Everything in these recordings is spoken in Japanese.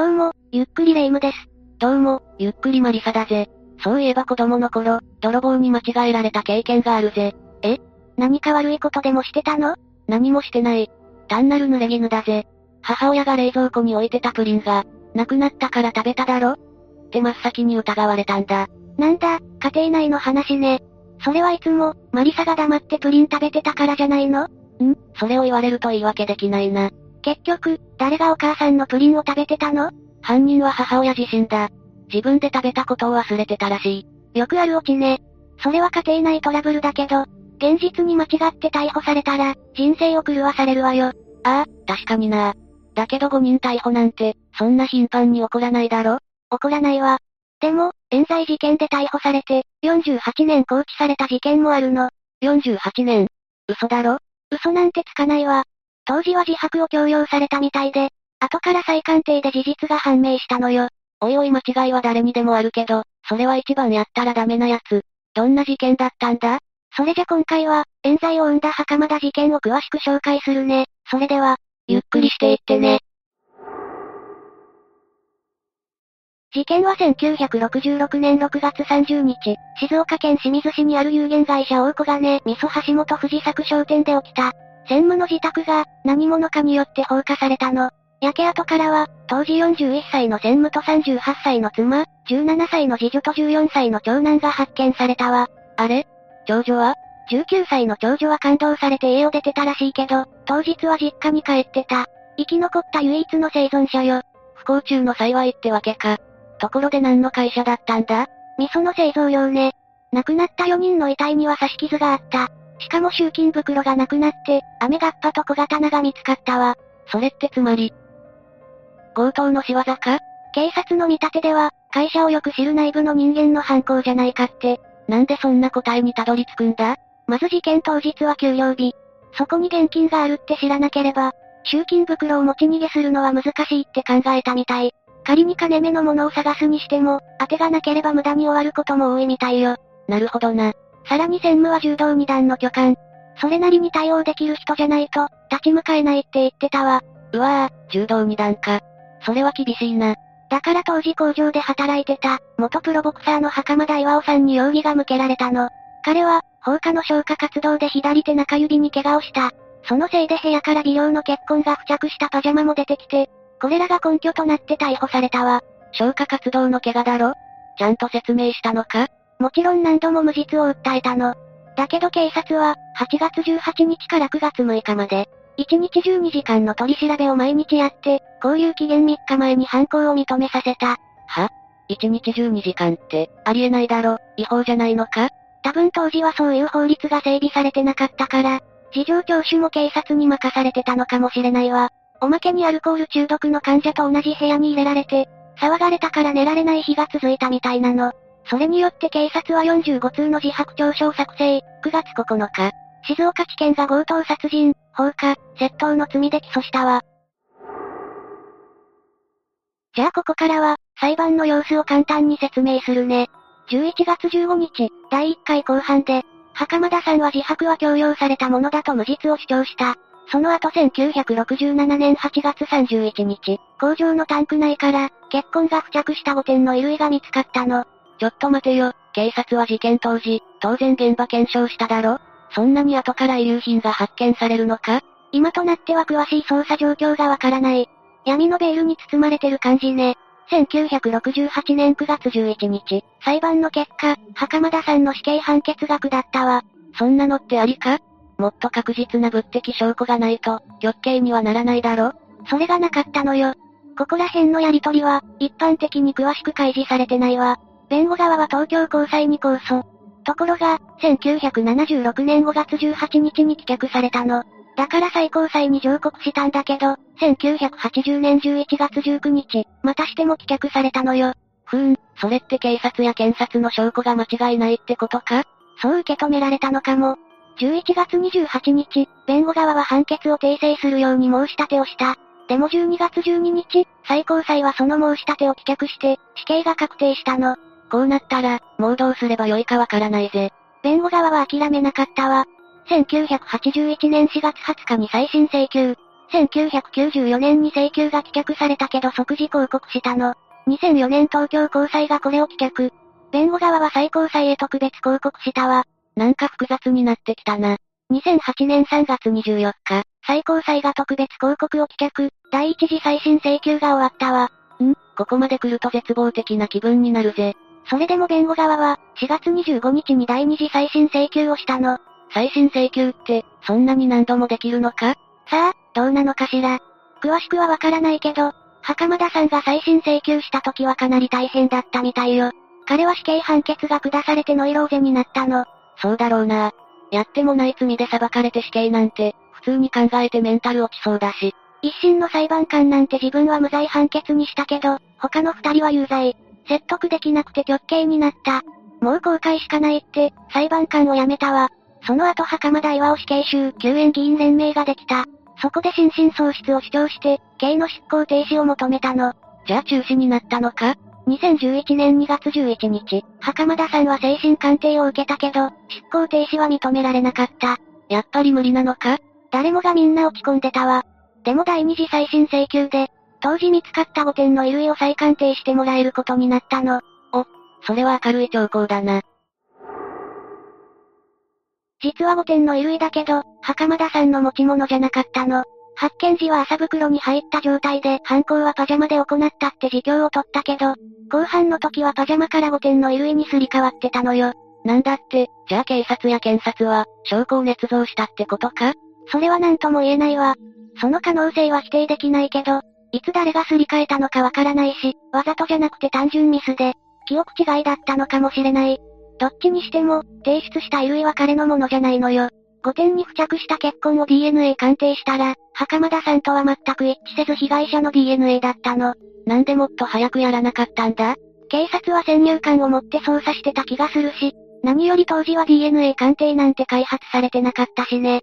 どうも、ゆっくりレ夢ムです。どうも、ゆっくりマリサだぜ。そういえば子供の頃、泥棒に間違えられた経験があるぜ。え？何か悪いことでもしてたの？何もしてない。単なる濡れ衣だぜ。母親が冷蔵庫に置いてたプリンが、なくなったから食べただろ？って真っ先に疑われたんだ。なんだ、家庭内の話ね。それはいつも、マリサが黙ってプリン食べてたからじゃないの？ん？それを言われると言い訳できないな。結局、誰がお母さんのプリンを食べてたの？犯人は母親自身だ。自分で食べたことを忘れてたらしい。よくあるオチね。それは家庭内トラブルだけど、現実に間違って逮捕されたら、人生を狂わされるわよ。ああ、確かにな。だけど5人逮捕なんて、そんな頻繁に起こらないだろ？起こらないわ。でも、冤罪事件で逮捕されて、48年拘置された事件もあるの。48年嘘だろ？嘘なんてつかないわ。当時は自白を強要されたみたいで、後から再鑑定で事実が判明したのよ。おいおい間違いは誰にでもあるけど、それは一番やったらダメなやつ。どんな事件だったんだ？それじゃ今回は、冤罪を生んだ袴田事件を詳しく紹介するね。それでは、ゆっくりしていってね。事件は1966年6月30日、静岡県清水市にある有限会社大小金、味噌橋本藤作商店で起きた。専務の自宅が、何者かによって放火されたの。焼け跡からは、当時41歳の専務と38歳の妻、17歳の次女と14歳の長男が発見されたわ。あれ？長女は ?19 歳の長女は感動されて家を出てたらしいけど、当日は実家に帰ってた。生き残った唯一の生存者よ。不幸中の幸いってわけか。ところで何の会社だったんだ？味噌の製造用ね。亡くなった4人の遺体には刺し傷があった。しかも集金袋がなくなって、雨がっぱと小刀が見つかったわ。それってつまり、強盗の仕業か？警察の見立てでは、会社をよく知る内部の人間の犯行じゃないかって。なんでそんな答えにたどり着くんだ？まず事件当日は給料日。そこに現金があるって知らなければ、集金袋を持ち逃げするのは難しいって考えたみたい。仮に金目のものを探すにしても、当てがなければ無駄に終わることも多いみたいよ。なるほどな。さらに専務は柔道二段の巨漢。それなりに対応できる人じゃないと、立ち向かえないって言ってたわ。うわぁ、柔道二段か。それは厳しいな。だから当時工場で働いてた、元プロボクサーの袴田岩尾さんに容疑が向けられたの。彼は、放火の消火活動で左手中指に怪我をした。そのせいで部屋から微量の血痕が付着したパジャマも出てきて、これらが根拠となって逮捕されたわ。消火活動の怪我だろ？ちゃんと説明したのか？もちろん何度も無実を訴えたの。だけど警察は、8月18日から9月6日まで、1日12時間の取り調べを毎日やって、交流期限3日前に犯行を認めさせた。は ?1 日12時間って、ありえないだろ、違法じゃないのか？多分当時はそういう法律が整備されてなかったから、事情聴取も警察に任されてたのかもしれないわ。おまけにアルコール中毒の患者と同じ部屋に入れられて、騒がれたから寝られない日が続いたみたいなの。それによって警察は45通の自白調書を作成、9月9日、静岡地検が強盗殺人、放火、窃盗の罪で起訴したわ。じゃあここからは、裁判の様子を簡単に説明するね。11月15日、第1回後半で、袴田さんは自白は強要されたものだと無実を主張した。その後1967年8月31日、工場のタンク内から、血痕が付着した5点の衣類が見つかったの。ちょっと待てよ、警察は事件当時、当然現場検証しただろ？そんなに後から遺留品が発見されるのか？今となっては詳しい捜査状況がわからない。闇のベールに包まれてる感じね。1968年9月11日、裁判の結果、袴田さんの死刑判決が下ったわ。そんなのってありか？もっと確実な物的証拠がないと、極刑にはならないだろ？それがなかったのよ。ここら辺のやりとりは、一般的に詳しく開示されてないわ。弁護側は東京高裁に控訴。ところが、1976年5月18日に棄却されたの。だから最高裁に上告したんだけど、1980年11月19日、またしても棄却されたのよ。ふーん、それって警察や検察の証拠が間違いないってことか？そう受け止められたのかも。11月28日、弁護側は判決を訂正するように申し立てをした。でも12月12日、最高裁はその申し立てを棄却して、死刑が確定したの。こうなったら、もうどうすればよいかわからないぜ。弁護側は諦めなかったわ。1981年4月20日に再審請求。1994年に請求が棄却されたけど即時抗告したの。2004年東京高裁がこれを棄却。弁護側は最高裁へ特別抗告したわ。なんか複雑になってきたな。2008年3月24日、最高裁が特別抗告を棄却、第一次再審請求が終わったわ。ん？ここまで来ると絶望的な気分になるぜ。それでも弁護側は、4月25日に第二次再審請求をしたの。再審請求って、そんなに何度もできるのか？さあ、どうなのかしら。詳しくはわからないけど、袴田さんが再審請求した時はかなり大変だったみたいよ。彼は死刑判決が下されてノイローゼになったの。そうだろうな。やってもない罪で裁かれて死刑なんて、普通に考えてメンタル落ちそうだし。一審の裁判官なんて自分は無罪判決にしたけど、他の二人は有罪。説得できなくて極刑になった。もう後悔しかないって、裁判官を辞めたわ。その後袴田岩尾死刑囚救援議員連盟ができた。そこで心神喪失を主張して、刑の執行停止を求めたの。じゃあ中止になったのか？2011年2月11日、袴田さんは精神鑑定を受けたけど、執行停止は認められなかった。やっぱり無理なのか？誰もがみんな落ち込んでたわ。でも第二次再審請求で、当時見つかった5点の衣類を再鑑定してもらえることになったの。お、それは明るい兆候だな。実は5点の衣類だけど、袴田さんの持ち物じゃなかったの。発見時は麻袋に入った状態で犯行はパジャマで行ったって自供を取ったけど、後半の時はパジャマから5点の衣類にすり替わってたのよ。なんだって、じゃあ警察や検察は、証拠を捏造したってことか？それは何とも言えないわ。その可能性は否定できないけど、いつ誰がすり替えたのかわからないし、わざとじゃなくて単純ミスで、記憶違いだったのかもしれない。どっちにしても、提出した衣類は彼のものじゃないのよ。5点に付着した血痕を DNA 鑑定したら、袴田さんとは全く一致せず被害者の DNA だったの。なんでもっと早くやらなかったんだ？警察は先入観を持って捜査してた気がするし、何より当時は DNA 鑑定なんて開発されてなかったしね。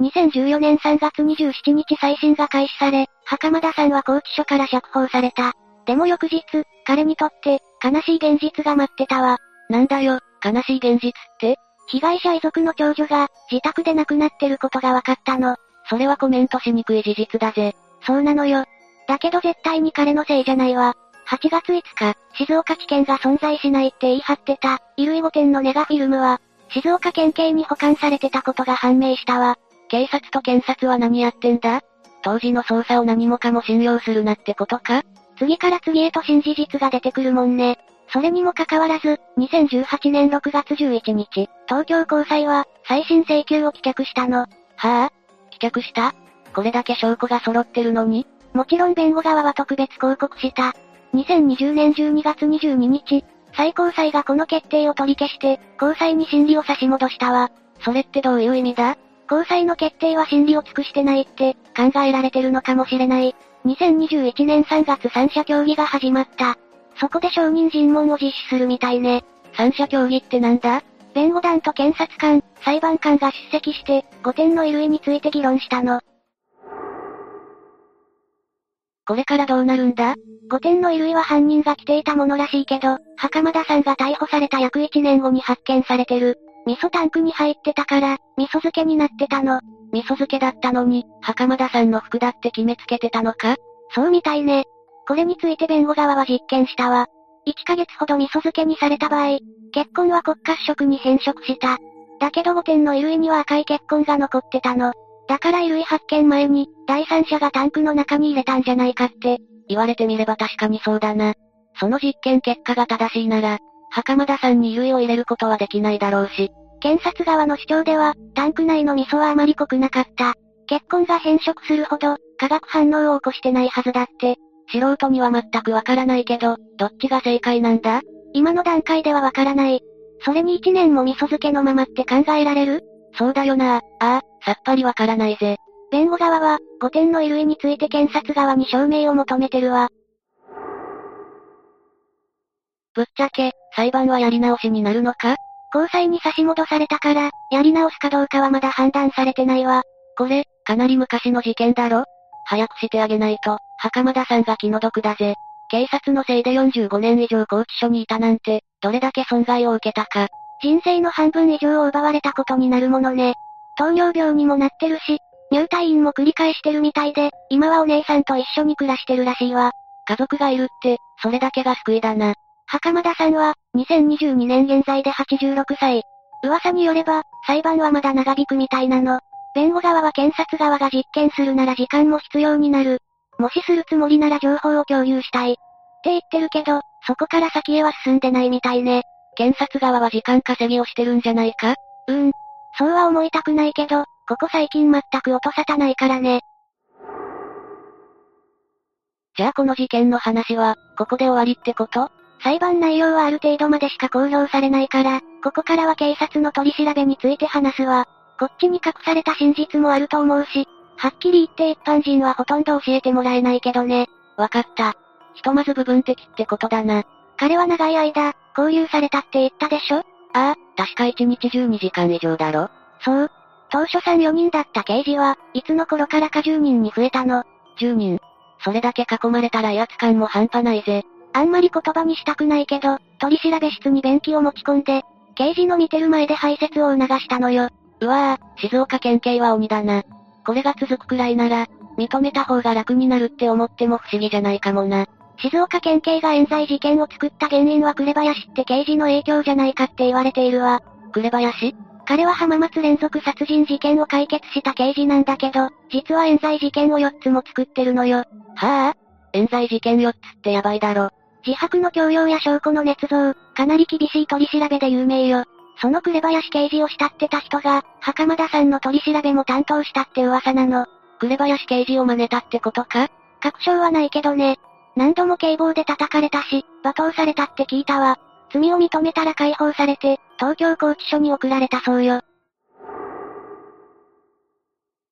2014年3月27日再審が開始され、袴田さんは拘置所から釈放された。でも翌日、彼にとって、悲しい現実が待ってたわ。なんだよ、悲しい現実って？被害者遺族の長女が、自宅で亡くなってることが分かったの。それはコメントしにくい事実だぜ。そうなのよ。だけど絶対に彼のせいじゃないわ。8月5日、静岡地検が存在しないって言い張ってた、衣類5点のネガフィルムは、静岡県警に保管されてたことが判明したわ。警察と検察は何やってんだ？当時の捜査を何もかも信用するなってことか？次から次へと新事実が出てくるもんね。それにもかかわらず、2018年6月11日、東京高裁は、再審請求を棄却したの。はぁ、あ、棄却した？これだけ証拠が揃ってるのに？もちろん弁護側は特別抗告した。2020年12月22日、最高裁がこの決定を取り消して、高裁に審理を差し戻したわ。それってどういう意味だ？高裁の決定は審理を尽くしてないって、考えられてるのかもしれない。2021年3月三者協議が始まった。そこで証人尋問を実施するみたいね。三者協議ってなんだ？弁護団と検察官、裁判官が出席して、5点の衣類について議論したの。これからどうなるんだ ?5 点の衣類は犯人が着ていたものらしいけど、袴田さんが逮捕された約1年後に発見されてる。味噌タンクに入ってたから、味噌漬けになってたの。味噌漬けだったのに、袴田さんの服だって決めつけてたのか？そうみたいね。これについて弁護側は実験したわ。1ヶ月ほど味噌漬けにされた場合、血痕は骨褐色に変色した。だけど5点の衣類には赤い血痕が残ってたの。だから衣類発見前に、第三者がタンクの中に入れたんじゃないかって。言われてみれば確かにそうだな。その実験結果が正しいなら、袴田さんに衣類を入れることはできないだろうし。検察側の主張では、タンク内の味噌はあまり濃くなかった。血痕が変色するほど、化学反応を起こしてないはずだって。素人には全くわからないけど、どっちが正解なんだ？今の段階ではわからない。それに一年も味噌漬けのままって考えられる？そうだよなああ、さっぱりわからないぜ。弁護側は、5点の衣類について検察側に証明を求めてるわ。ぶっちゃけ、裁判はやり直しになるのか？高裁に差し戻されたから、やり直すかどうかはまだ判断されてないわ。これ、かなり昔の事件だろ？早くしてあげないと、袴田さんが気の毒だぜ。警察のせいで45年以上拘置所にいたなんて、どれだけ損害を受けたか。人生の半分以上を奪われたことになるものね。糖尿病にもなってるし、入退院も繰り返してるみたいで、今はお姉さんと一緒に暮らしてるらしいわ。家族がいるって、それだけが救いだな。袴田さんは、2022年現在で86歳。噂によれば、裁判はまだ長引くみたいなの。弁護側は検察側が実験するなら時間も必要になる。もしするつもりなら情報を共有したい。って言ってるけど、そこから先へは進んでないみたいね。検察側は時間稼ぎをしてるんじゃないか？うん。そうは思いたくないけど、ここ最近全く音沙汰ないからね。じゃあこの事件の話は、ここで終わりってこと？裁判内容はある程度までしか公表されないから、ここからは警察の取り調べについて話すわ。こっちに隠された真実もあると思うし、はっきり言って一般人はほとんど教えてもらえないけどね。わかった。ひとまず部分的ってことだな。彼は長い間、交流されたって言ったでしょ？ああ、確か1日12時間以上だろ？そう。当初3、4人だった刑事は、いつの頃からか10人に増えたの？10人。それだけ囲まれたら威圧感も半端ないぜ。あんまり言葉にしたくないけど、取り調べ室に便器を持ち込んで、刑事の見てる前で排泄を促したのよ。うわぁ、静岡県警は鬼だな。これが続くくらいなら、認めた方が楽になるって思っても不思議じゃないかもな。静岡県警が冤罪事件を作った原因は紅林って刑事の影響じゃないかって言われているわ。紅林？彼は浜松連続殺人事件を解決した刑事なんだけど、実は冤罪事件を4つも作ってるのよ。はぁ、あ、冤罪事件4つってやばいだろ。自白の強要や証拠の捏造、かなり厳しい取り調べで有名よ。その紅林刑事を慕ってた人が、袴田さんの取り調べも担当したって噂なの。紅林刑事を真似たってことか？確証はないけどね。何度も警棒で叩かれたし、罵倒されたって聞いたわ。罪を認めたら解放されて、東京拘置所に送られたそうよ。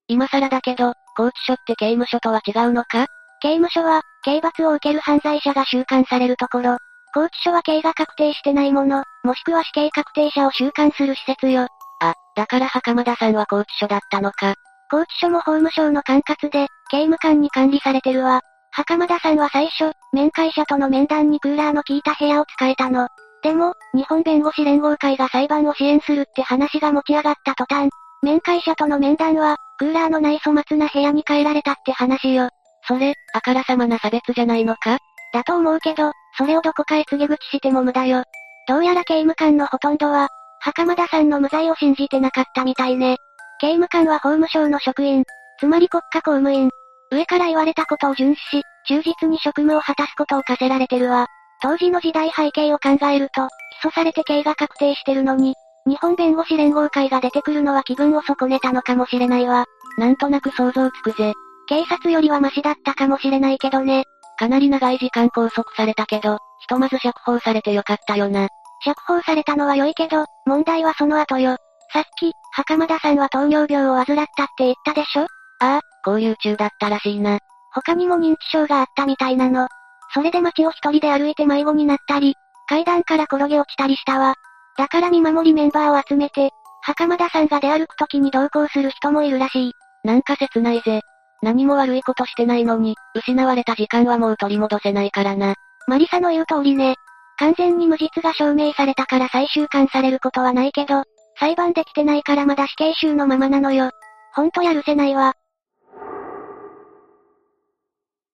今更だけど、拘置所って刑務所とは違うのか？刑務所は、刑罰を受ける犯罪者が収監されるところ。拘置所は刑が確定してないもの、もしくは死刑確定者を収監する施設よ。あ、だから袴田さんは拘置所だったのか。拘置所も法務省の管轄で、刑務官に管理されてるわ。袴田さんは最初、面会者との面談にクーラーの効いた部屋を使えたの。でも、日本弁護士連合会が裁判を支援するって話が持ち上がった途端、面会者との面談は、クーラーのない粗末な部屋に変えられたって話よ。それ、あからさまな差別じゃないのか？だと思うけど、それをどこかへ告げ口しても無駄よ。どうやら刑務官のほとんどは、袴田さんの無罪を信じてなかったみたいね。刑務官は法務省の職員、つまり国家公務員。上から言われたことを遵守し、忠実に職務を果たすことを課せられてるわ。当時の時代背景を考えると、起訴されて刑が確定してるのに、日本弁護士連合会が出てくるのは気分を損ねたのかもしれないわ。なんとなく想像つくぜ。警察よりはマシだったかもしれないけどね。かなり長い時間拘束されたけど、ひとまず釈放されてよかったよな。釈放されたのは良いけど、問題はその後よ。さっき、袴田さんは糖尿病を患ったって言ったでしょ？ああ、交流中だったらしいな。他にも認知症があったみたいなの。それで街を一人で歩いて迷子になったり、階段から転げ落ちたりしたわ。だから見守りメンバーを集めて、袴田さんが出歩く時に同行する人もいるらしい。なんか切ないぜ。何も悪いことしてないのに、失われた時間はもう取り戻せないからな。マリサの言う通りね。完全に無実が証明されたから再収監されることはないけど、裁判できてないからまだ死刑囚のままなのよ。ほんとやるせないわ。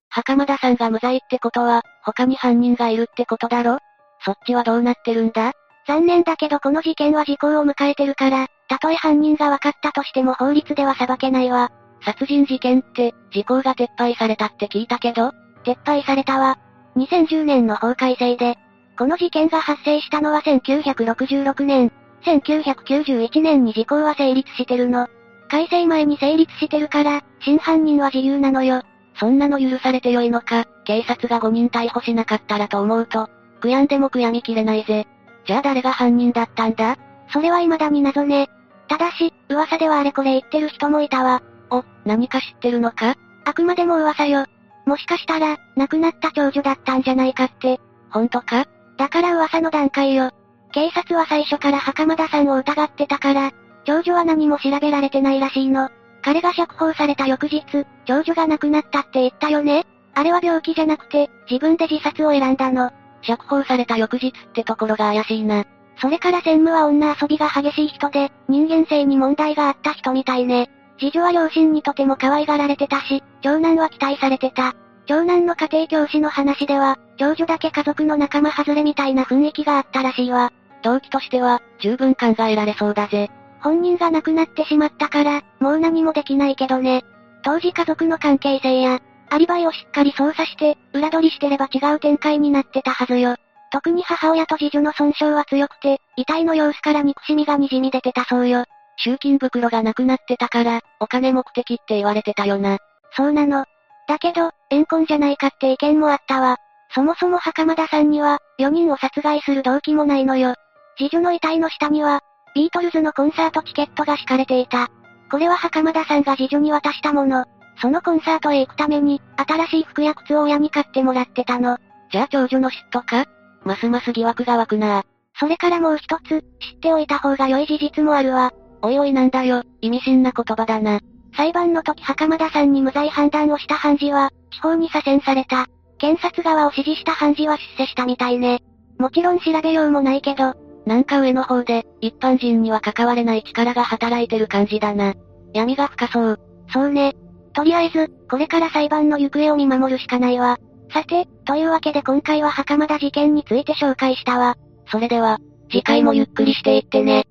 袴田さんが無罪ってことは、他に犯人がいるってことだろ？そっちはどうなってるんだ？残念だけどこの事件は時効を迎えてるから、たとえ犯人が分かったとしても法律では裁けないわ。殺人事件って、時効が撤廃されたって聞いたけど？撤廃されたわ。2010年の法改正で、この事件が発生したのは1966年、1991年に時効は成立してるの。改正前に成立してるから、真犯人は自由なのよ。そんなの許されてよいのか、警察が5人逮捕しなかったらと思うと、悔やんでも悔やみきれないぜ。じゃあ誰が犯人だったんだ？それは未だに謎ね。ただし、噂ではあれこれ言ってる人もいたわ。お、何か知ってるのか？あくまでも噂よ。もしかしたら、亡くなった長女だったんじゃないかって。本当か？だから噂の段階よ。警察は最初から袴田さんを疑ってたから、長女は何も調べられてないらしいの。彼が釈放された翌日、長女が亡くなったって言ったよねあれは病気じゃなくて、自分で自殺を選んだの。釈放された翌日ってところが怪しいな。それから専務は女遊びが激しい人で、人間性に問題があった人みたいね。次女は両親にとても可愛がられてたし、長男は期待されてた。長男の家庭教師の話では、長女だけ家族の仲間外れみたいな雰囲気があったらしいわ。動機としては、十分考えられそうだぜ。本人が亡くなってしまったから、もう何もできないけどね。当時家族の関係性や、アリバイをしっかり操作して、裏取りしてれば違う展開になってたはずよ。特に母親と次女の損傷は強くて、遺体の様子から憎しみが滲み出てたそうよ。集金袋がなくなってたから、お金目的って言われてたよな。そうなの。だけど、怨恨じゃないかって意見もあったわ。そもそも袴田さんには、4人を殺害する動機もないのよ。次女の遺体の下には、ビートルズのコンサートチケットが敷かれていた。これは袴田さんが次女に渡したもの。そのコンサートへ行くために、新しい服や靴を親に買ってもらってたの。じゃあ長女の嫉妬か？ますます疑惑が湧くなそれからもう一つ、知っておいた方が良い事実もあるわ。おいおいなんだよ、意味深な言葉だな。裁判の時袴田さんに無罪判断をした判事は、地方に左遷された。検察側を支持した判事は出世したみたいね。もちろん調べようもないけど、なんか上の方で、一般人には関われない力が働いてる感じだな。闇が深そう。そうね。とりあえず、これから裁判の行方を見守るしかないわ。さて、というわけで今回は袴田事件について紹介したわ。それでは、次回もゆっくりしていってね。